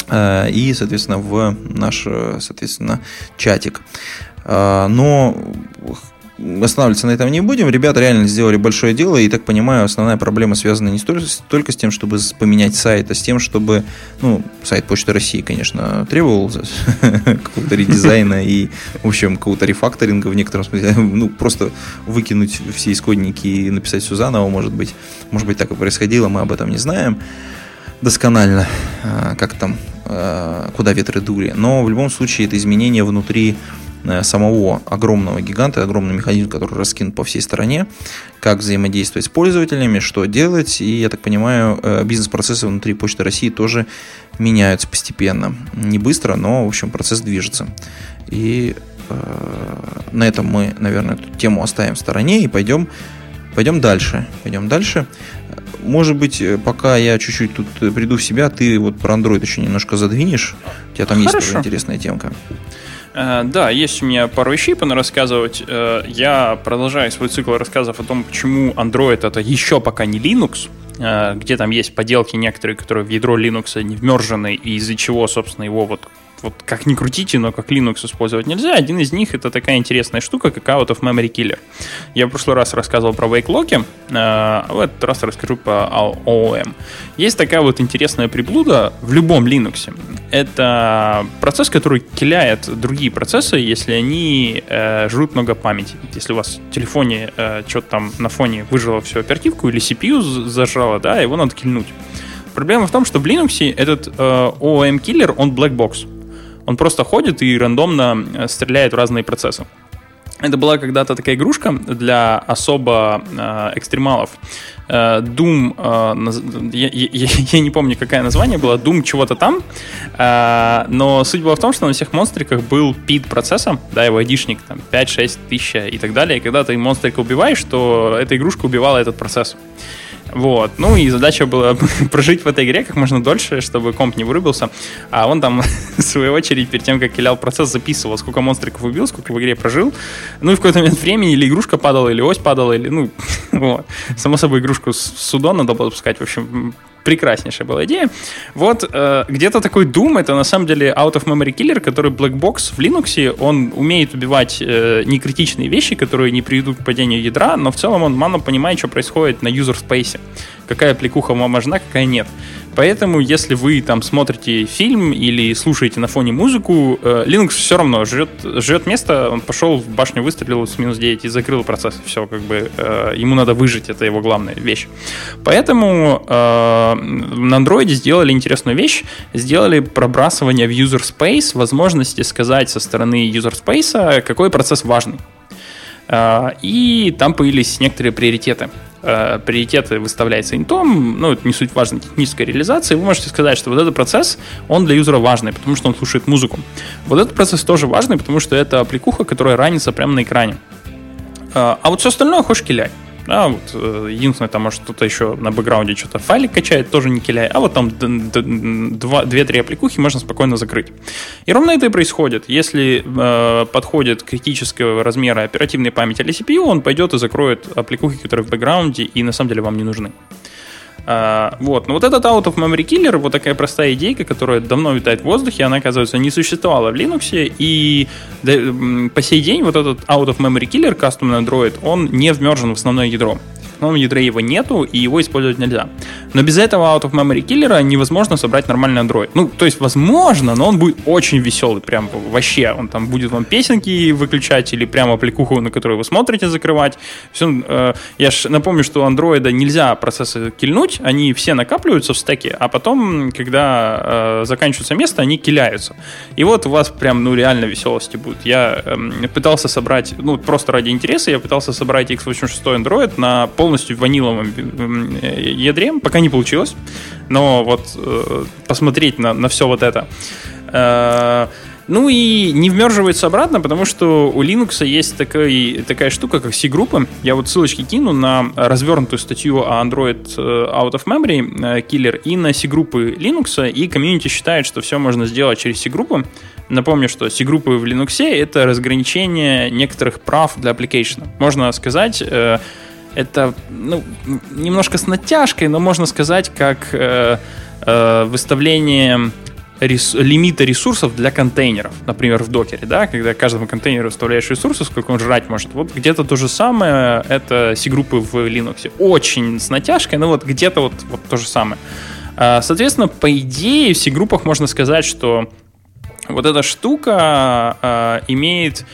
Э, и, соответственно, в наш, соответственно, чатик. Но останавливаться на этом не будем. Ребята реально сделали большое дело, и, так понимаю, основная проблема связана не столько, только с тем, чтобы поменять сайт, а с тем, чтобы, ну, сайт Почты России, конечно, требовал какого-то редизайна и, в общем, какого-то рефакторинга в некотором смысле. Ну, просто выкинуть все исходники и написать все заново, может быть. Может быть, так и происходило, мы об этом не знаем досконально, а, как там, а, куда ветры дули. Но в любом случае это изменение внутри самого огромного гиганта, огромный механизм, который раскинут по всей стране, как взаимодействовать с пользователями, что делать. И, я так понимаю, э, бизнес-процессы внутри Почты России тоже меняются постепенно. Не быстро, но, в общем, процесс движется. И э, на этом мы, наверное, эту тему оставим в стороне и пойдем, пойдем дальше. Пойдем дальше. Может быть, э, пока я чуть-чуть тут приду в себя, ты вот про Android еще немножко задвинешь. У тебя там Хорошо. есть интересная темка. Э, да, есть у меня пару вещей рассказывать. Э, я продолжаю свой цикл рассказов о том, почему Android это еще пока не Linux, э, где там есть поделки некоторые, которые в ядро Linux не вмержены, и из-за чего, собственно, его вот вот как ни крутите, но как Linux использовать нельзя. Один из них это такая интересная штука, как Out of Memory Killer. Я в прошлый раз рассказывал про Wake а в этот раз расскажу по OOM. Есть такая вот интересная приблуда в любом Linux. Это процесс, который киляет другие процессы, если они э, жрут много памяти. Если у вас в телефоне э, что-то там на фоне выжило всю оперативку или CPU зажало, да, его надо кильнуть. Проблема в том, что в Linux этот э, OOM-киллер, он black box. Он просто ходит и рандомно э, стреляет в разные процессы. Это была когда-то такая игрушка для особо э, экстремалов. Э, Doom, э, я, я, я не помню, какое название было, Doom чего-то там, э, но суть была в том, что на всех монстриках был пид процесса, да, его айдишник, там, 5-6 тысяч и так далее, и когда ты монстрика убиваешь, то эта игрушка убивала этот процесс. Вот. Ну и задача была прожить в этой игре как можно дольше, чтобы комп не вырубился. А он там, в свою очередь, перед тем, как килял процесс, записывал, сколько монстриков убил, сколько в игре прожил. Ну и в какой-то момент времени или игрушка падала, или ось падала, или, ну, вот. Само собой, игрушку с судом надо было запускать. В общем, прекраснейшая была идея. Вот э, где-то такой Doom, это на самом деле out of memory killer, который black box в Linux, он умеет убивать э, некритичные вещи, которые не приведут к падению ядра, но в целом он мало понимает, что происходит на user space. Какая пликуха вам важна, какая нет. Поэтому, если вы там смотрите фильм или слушаете на фоне музыку, э, Linux все равно живет, живет место, он пошел в башню, выстрелил с минус 9 и закрыл процесс. Все, как бы э, ему надо выжить, это его главная вещь. Поэтому э, на Android сделали интересную вещь, сделали пробрасывание в user space, возможности сказать со стороны user space, какой процесс важный. И там появились некоторые приоритеты э, приоритеты выставляется интом, ну, это не суть важной технической реализации, вы можете сказать, что вот этот процесс, он для юзера важный, потому что он слушает музыку. Вот этот процесс тоже важный, потому что это аппликуха, которая ранится прямо на экране. Э, а вот все остальное хочешь киляй. Да, вот, э, единственное, там, может, кто-то еще на бэкграунде что-то файлик качает, тоже не киляй. А вот там 2-3 аппликухи можно спокойно закрыть. И ровно это и происходит. Если э, подходит критического размера оперативной памяти или CPU, он пойдет и закроет аппликухи, которые в бэкграунде и на самом деле вам не нужны. А, вот. Но вот этот Out of Memory Killer, вот такая простая идейка, которая давно витает в воздухе, она, оказывается, не существовала в Linux, и по сей день вот этот Out of Memory Killer, Custom Android, он не вмержен в основное ядро. Основном ядре его нету, и его использовать нельзя. Но без этого out of memory киллера невозможно собрать нормальный Android. Ну, то есть, возможно, но он будет очень веселый, прям вообще. Он там будет вам песенки выключать или прямо аппликуху, на которую вы смотрите, закрывать. Все, э, я ж напомню, что у Android нельзя процессы кильнуть, они все накапливаются в стеке, а потом, когда э, заканчивается место, они киляются. И вот у вас прям, ну, реально веселости будет. Я э, пытался собрать, ну, просто ради интереса, я пытался собрать x86 Android на полностью ваниловом э, ядре, пока не получилось. Но вот э, посмотреть на, на все вот это. Э, ну и не вмерживается обратно, потому что у Linux есть такая, такая штука, как C-группы. Я вот ссылочки кину на развернутую статью о Android э, Out of Memory э, Killer и на C-группы Linux, и комьюнити считает, что все можно сделать через C-группы. Напомню, что C-группы в Linux — это разграничение некоторых прав для application. Можно сказать, э, это ну, немножко с натяжкой, но можно сказать, как э, э, выставление рес, лимита ресурсов для контейнеров, например, в докере, да, когда каждому контейнеру вставляешь ресурсы, сколько он жрать может. Вот где-то то же самое, это C-группы в Linux. Очень с натяжкой, но вот где-то вот, вот то же самое. А, соответственно, по идее, в C-группах можно сказать, что вот эта штука а, имеет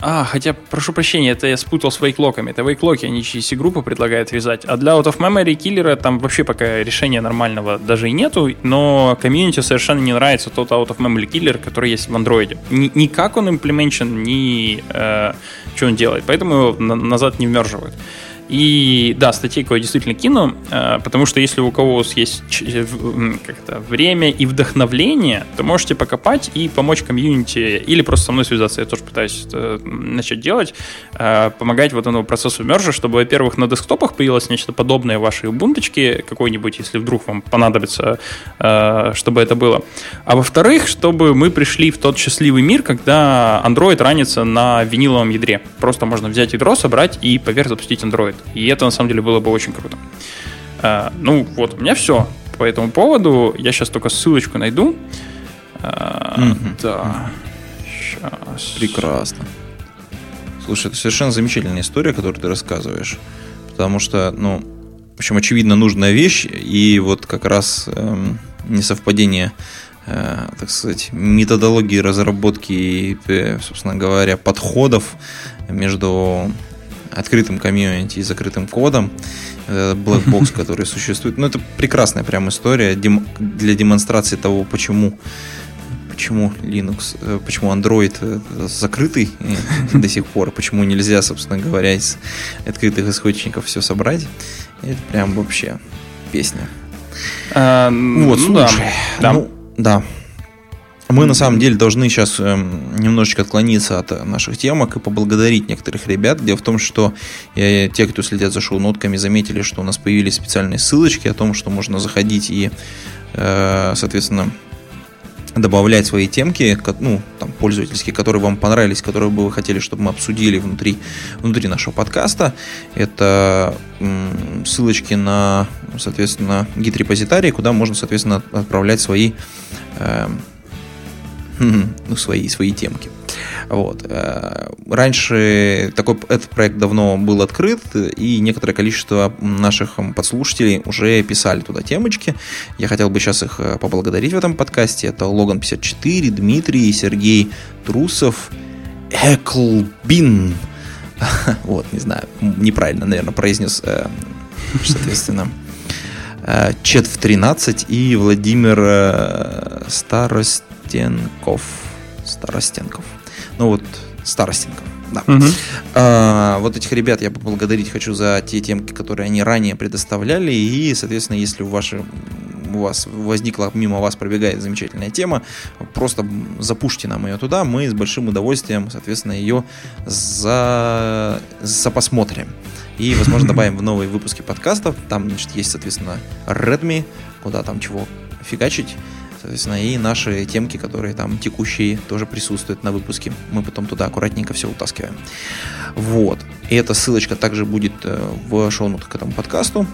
а, хотя, прошу прощения, это я спутал с вейклоками. Это вейклоки, они через группы предлагают вязать. А для Out of Memory киллера там вообще пока решения нормального даже и нету, но комьюнити совершенно не нравится тот Out of Memory киллер, который есть в андроиде. Ни, ни как он имплементен, ни э, что он делает. Поэтому его на, назад не вмерживают. И да, статейку я действительно кину, э, потому что если у кого есть э, как-то время и вдохновление, то можете покопать и помочь комьюнити или просто со мной связаться. Я тоже пытаюсь начать делать, э, помогать вот этому процессу мержа, чтобы, во-первых, на десктопах появилось нечто подобное вашей убунточке какой-нибудь, если вдруг вам понадобится, чтобы это было. А во-вторых, чтобы мы пришли в тот счастливый мир, когда Android ранится на виниловом ядре. Просто можно взять ядро, собрать и поверх запустить Android. И это на самом деле было бы очень круто. А, ну вот, у меня все по этому поводу. Я сейчас только ссылочку найду. А, Мгм. Да. Сейчас. Прекрасно. Слушай, это совершенно замечательная история, которую ты рассказываешь. Потому что, ну, в общем, очевидно, нужная вещь, и вот как раз эм, несовпадение, э, так сказать, методологии разработки и, э, собственно говоря, подходов между открытым комьюнити и закрытым кодом, э, black box, который существует. Ну, это прекрасная прям история для демонстрации того, почему почему Linux, э, почему Android э, закрытый до сих пор, почему нельзя, собственно говоря, из открытых источников все собрать. Это прям вообще песня. А, Вот, ну слушай, Да. ну, да. Мы на самом деле должны сейчас эм, немножечко отклониться от э, наших темок и поблагодарить некоторых ребят. Дело в том, что э, те, кто следят за шоу-нотками, заметили, что у нас появились специальные ссылочки о том, что можно заходить и, э, соответственно, добавлять свои темки, ну, там, пользовательские, которые вам понравились, которые бы вы хотели, чтобы мы обсудили внутри, внутри нашего подкаста. Это ссылочки на, соответственно, гид-репозитарий, куда можно, соответственно, отправлять свои эм, ну, свои, свои темки. Вот. Э, Раньше такой, этот проект давно был открыт, и некоторое количество наших подслушателей уже писали туда темочки. Я хотел бы сейчас их э, поблагодарить в этом подкасте. Это Логан54, Дмитрий, Сергей Трусов, Эклбин. Вот, не знаю, неправильно, наверное, произнес, э, соответственно. Чет в 13 и Владимир э, Старостенков. Старостенков. Ну вот, Старостенков, да. Мгм. А, вот этих ребят я поблагодарить хочу за те темки, которые они ранее предоставляли. И, соответственно, если у, ваши, у вас возникла, мимо вас пробегает замечательная тема, просто запушьте нам ее туда, мы с большим удовольствием, соответственно, ее за, за посмотрим. И, возможно, добавим в новые выпуски подкастов. Там, значит, есть, соответственно, Redmi, куда там чего фигачить. Соответственно, и наши темки, которые там текущие, тоже присутствуют на выпуске. Мы потом туда аккуратненько все утаскиваем. Вот. И эта ссылочка также будет э, в шоу-нотах к этому подкасту.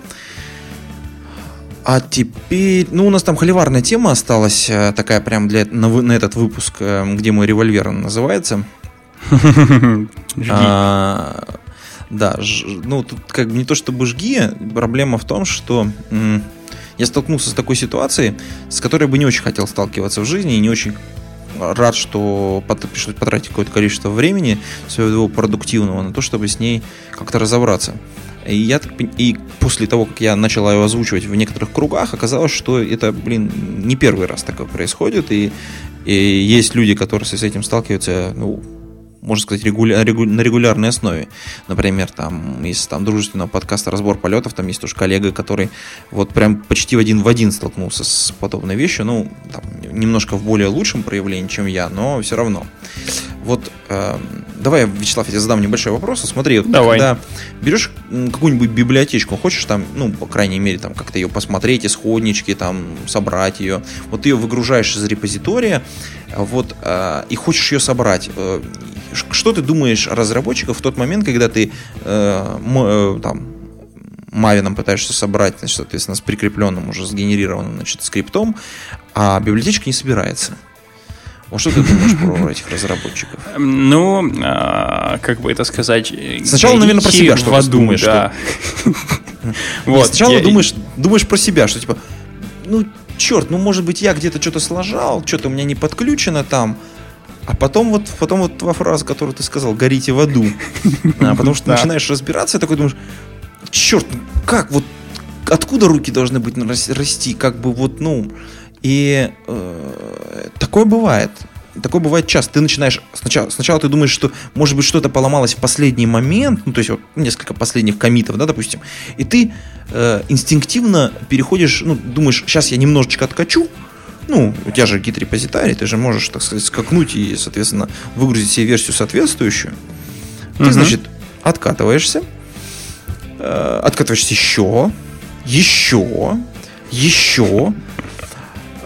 А теперь, ну, у нас там холиварная тема осталась, э, такая прям для, на, на этот выпуск, э, где мой револьвер называется. А, Да, ну тут как бы не то чтобы жги, проблема в том, что я столкнулся с такой ситуацией, с которой бы не очень хотел сталкиваться в жизни и не очень рад, что пришлось потратить какое-то количество времени своего продуктивного на то, чтобы с ней как-то разобраться. И, я, и после того, как я начал ее озвучивать в некоторых кругах, оказалось, что это, блин, не первый раз такое происходит. И, и есть люди, которые с этим сталкиваются, ну, можно сказать, регуля, регу, на регулярной основе. Например, там из там, дружественного подкаста «Разбор полетов», там есть тоже коллега, который вот прям почти в один в один столкнулся с подобной вещью. Ну, там, немножко в более лучшем проявлении, чем я, но все равно. Вот э, давай, Вячеслав, я тебе задам небольшой вопрос. Смотри, вот, давай. когда берешь какую-нибудь библиотечку, хочешь там, ну, по крайней мере, там как-то ее посмотреть, исходнички, там, собрать ее, вот ты ее выгружаешь из репозитория, вот, э, и хочешь ее собрать. Э, что ты думаешь о разработчиках в тот момент, когда ты э, м, э, там Мавином пытаешься собрать, значит, соответственно, с прикрепленным уже сгенерированным значит, скриптом, а библиотечка не собирается? Вот что ты думаешь про этих разработчиков? Ну, а, как бы это сказать... Сначала, наверное, про себя что то думаешь. Да. вот, Сначала думаешь, думаешь про себя, что типа, ну, черт, ну, может быть, я где-то что-то сложал, что-то у меня не подключено там, а потом вот, потом вот твоя фраза, которую ты сказал, горите в аду. А, потому что начинаешь разбираться и такой думаешь, черт, как вот, откуда руки должны быть расти, как бы вот, ну, и э, такое бывает. Такое бывает часто. Ты начинаешь сначала, сначала ты думаешь, что может быть что-то поломалось в последний момент, ну то есть вот несколько последних комитов, да, допустим, и ты э, инстинктивно переходишь, ну думаешь, сейчас я немножечко откачу, ну, у тебя же гид-репозитарий, ты же можешь, так сказать, скакнуть и, соответственно, выгрузить себе версию соответствующую. Ты, угу. значит, откатываешься, э, откатываешься еще, еще, еще.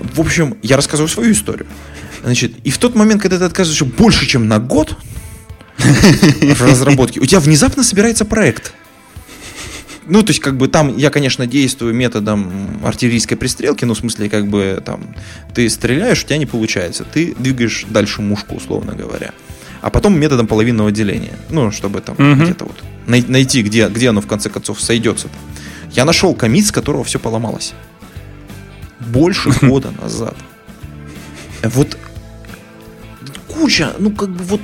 В общем, я рассказываю свою историю. Значит, и в тот момент, когда ты отказываешься больше, чем на год в разработке, у тебя внезапно собирается проект. Ну, то есть, как бы там я, конечно, действую методом артиллерийской пристрелки, ну, в смысле, как бы там ты стреляешь, у тебя не получается. Ты двигаешь дальше мушку, условно говоря. А потом методом половинного деления. Ну, чтобы там угу. где-то вот найти, где, где оно в конце концов сойдется. Я нашел комит, с которого все поломалось. Больше года назад. Вот куча, ну как бы вот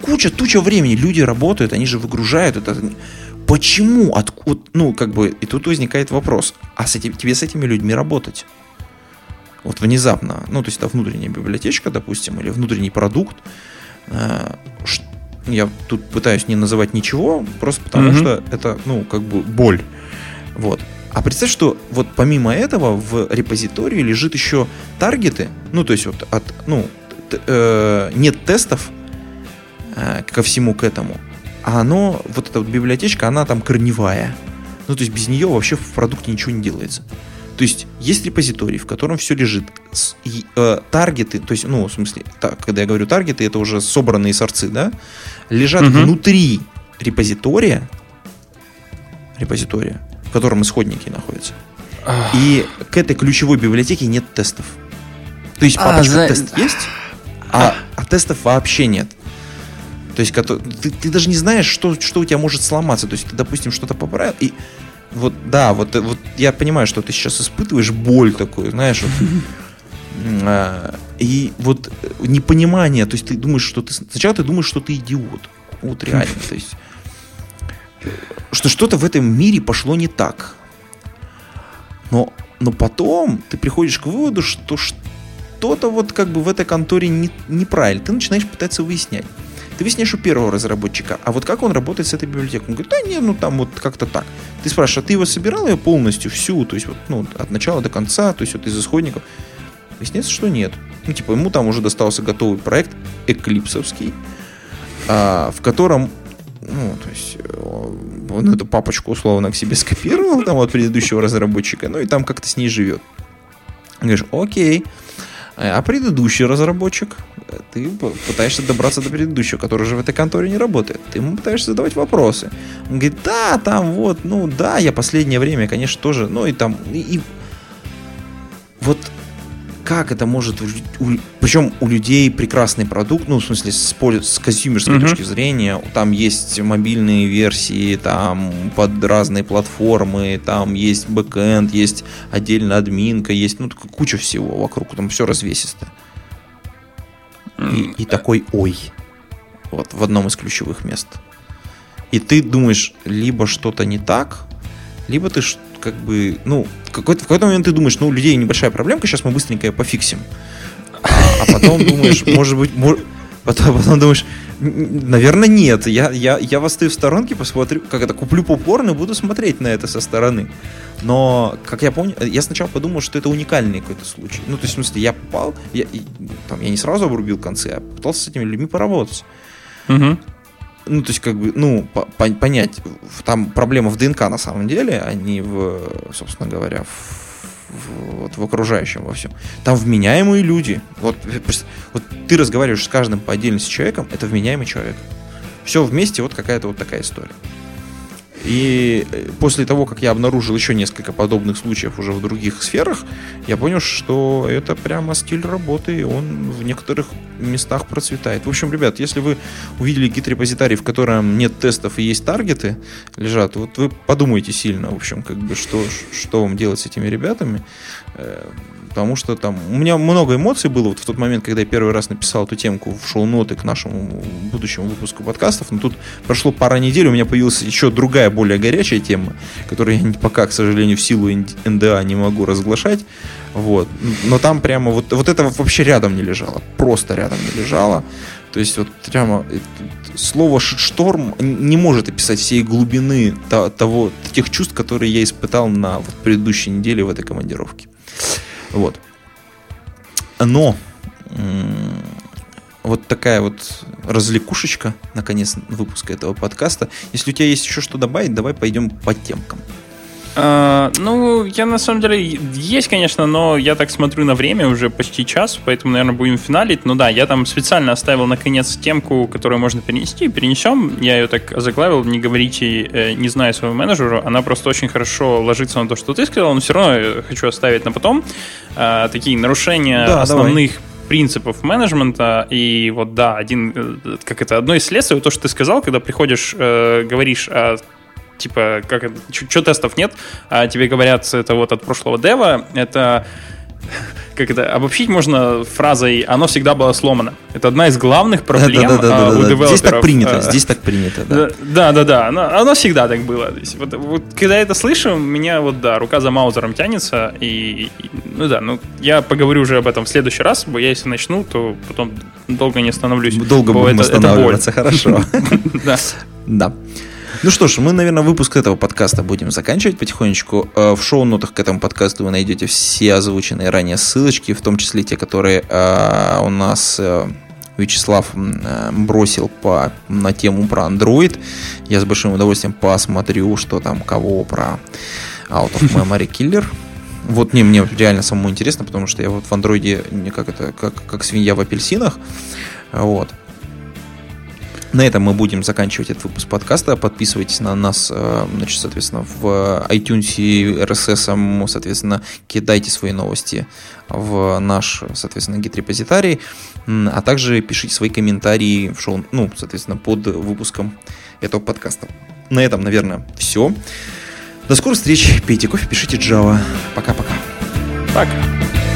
куча, туча времени. Люди работают, они же выгружают это Почему? Откуда? Ну, как бы, и тут возникает вопрос, а с этим, тебе с этими людьми работать? Вот внезапно, ну, то есть это внутренняя библиотечка, допустим, или внутренний продукт. Э, я тут пытаюсь не называть ничего, просто потому mm-hmm. что это, ну, как бы боль. Вот. А представь, что вот помимо этого в репозитории лежит еще таргеты, ну, то есть вот от, ну, э, нет тестов э, ко всему к этому а оно, вот эта вот библиотечка, она там корневая. Ну, то есть без нее вообще в продукте ничего не делается. То есть есть репозиторий, в котором все лежит. С, и, э, таргеты, то есть, ну, в смысле, так, когда я говорю таргеты, это уже собранные сорцы, да, лежат угу. внутри репозитория, репозитория, в котором исходники находятся. Ах. И к этой ключевой библиотеке нет тестов. То есть папочка а, за... тест есть, а, а тестов вообще нет. То есть ты, ты даже не знаешь, что, что у тебя может сломаться. То есть ты, допустим, что-то поправил, и вот, да, вот, вот я понимаю, что ты сейчас испытываешь боль такую, знаешь, вот, а, и вот непонимание, то есть ты думаешь, что ты сначала ты думаешь, что ты идиот, вот реально, то есть что что-то в этом мире пошло не так, но но потом ты приходишь к выводу, что что-то вот как бы в этой конторе не, неправильно, ты начинаешь пытаться выяснять. Ты выясняешь у первого разработчика, а вот как он работает с этой библиотекой? Он говорит, да не, ну там вот как-то так. Ты спрашиваешь, а ты его собирал ее полностью, всю, то есть вот, ну, от начала до конца, то есть вот из исходников? Выясняется, что нет. Ну, типа, ему там уже достался готовый проект, эклипсовский, а, в котором ну, то есть он эту папочку условно к себе скопировал там от предыдущего разработчика, ну и там как-то с ней живет. Говоришь, окей, а предыдущий разработчик, ты пытаешься добраться до предыдущего, который уже в этой конторе не работает. Ты ему пытаешься задавать вопросы. Он говорит, да, там вот, ну да, я последнее время, конечно, тоже, ну и там, и, и вот как это может... У, причем у людей прекрасный продукт, ну, в смысле, с, с консюмерской mm-hmm. точки зрения. Там есть мобильные версии, там под разные платформы, там есть бэкэнд, есть отдельно админка, есть, ну, куча всего вокруг, там все развесисто. И, и такой ой. Вот, в одном из ключевых мест. И ты думаешь, либо что-то не так, либо ты как бы, ну, какой-то, в какой-то момент ты думаешь, ну, у людей небольшая проблемка, сейчас мы быстренько ее пофиксим. А, а потом думаешь, может быть, потом, потом думаешь, наверное, нет. Я, я, я вас стою в сторонке, посмотрю, как это, куплю попкорн и буду смотреть на это со стороны. Но, как я помню, я сначала подумал, что это уникальный какой-то случай. Ну, то есть, в смысле, я попал, я, и, там, я не сразу обрубил концы, а пытался с этими людьми поработать. Угу ну, то есть, как бы, ну, по понять, там проблема в ДНК на самом деле, а не в, собственно говоря, в, в, вот, в окружающем во всем. Там вменяемые люди. Вот, вот ты разговариваешь с каждым по отдельности человеком, это вменяемый человек. Все вместе, вот какая-то вот такая история. И э, после того, как я обнаружил еще несколько подобных случаев уже в других сферах, я понял, что это прямо стиль работы, и он в некоторых местах процветает. В общем, ребят, если вы увидели гид-репозитарий, в котором нет тестов и есть таргеты лежат, вот вы подумайте сильно, в общем, как бы, что, что вам делать с этими ребятами. Потому что там у меня много эмоций было вот в тот момент, когда я первый раз написал эту темку в шоу-ноты к нашему будущему выпуску подкастов, но тут прошло пара недель, у меня появилась еще другая, более горячая тема, которую я пока, к сожалению, в силу НДА не могу разглашать, вот, но там прямо вот, вот это вообще рядом не лежало, просто рядом не лежало, то есть вот прямо э, слово «шторм» не может описать всей глубины того, тех чувств, которые я испытал на вот предыдущей неделе в этой командировке. Вот. Но вот такая вот развлекушечка, наконец, выпуска этого подкаста. Если у тебя есть еще что добавить, давай пойдем по темкам. А, ну, я на самом деле есть, конечно, но я так смотрю на время уже почти час, поэтому, наверное, будем финалить. Ну да, я там специально оставил наконец темку, которую можно перенести. Перенесем. Я ее так заглавил. Не говорите, э, не знаю своего менеджера. Она просто очень хорошо ложится на то, что ты сказал, но все равно я хочу оставить на потом. А, такие нарушения да, основных давай принципов менеджмента. И вот да, один, э, как это, одно из следствий, то, что ты сказал, когда приходишь, э, говоришь о типа, как что тестов нет, а тебе говорят, это вот от прошлого дева, это как это обобщить можно фразой «оно всегда было сломано». Это одна из главных проблем да, да, да, а, у девелоперов. Здесь так принято, здесь так принято, да. Да, да, да, оно, оно всегда так было. Есть, вот, вот, когда я это слышу, меня вот, да, рука за маузером тянется, и, и, ну да, ну, я поговорю уже об этом в следующий раз, я если начну, то потом долго не остановлюсь. Долго будем это, останавливаться, это хорошо. Да. Да. Ну что ж, мы, наверное, выпуск этого подкаста будем заканчивать потихонечку. Э, в шоу-нотах к этому подкасту вы найдете все озвученные ранее ссылочки, в том числе те, которые э, у нас э, Вячеслав бросил по, на тему про Android. Я с большим удовольствием посмотрю, что там кого про Out of Memory Killer. Вот не, мне реально самому интересно, потому что я вот в андроиде как это, как, как свинья в апельсинах. Вот. На этом мы будем заканчивать этот выпуск подкаста. Подписывайтесь на нас, э, значит, соответственно, в iTunes и RSS, соответственно, кидайте свои новости в наш, соответственно, гид-репозитарий, а также пишите свои комментарии в шоу, ну, соответственно, под выпуском этого подкаста. На этом, наверное, все. До скорых встреч. Пейте кофе, пишите Java. Пока-пока. Пока. -пока. Пока.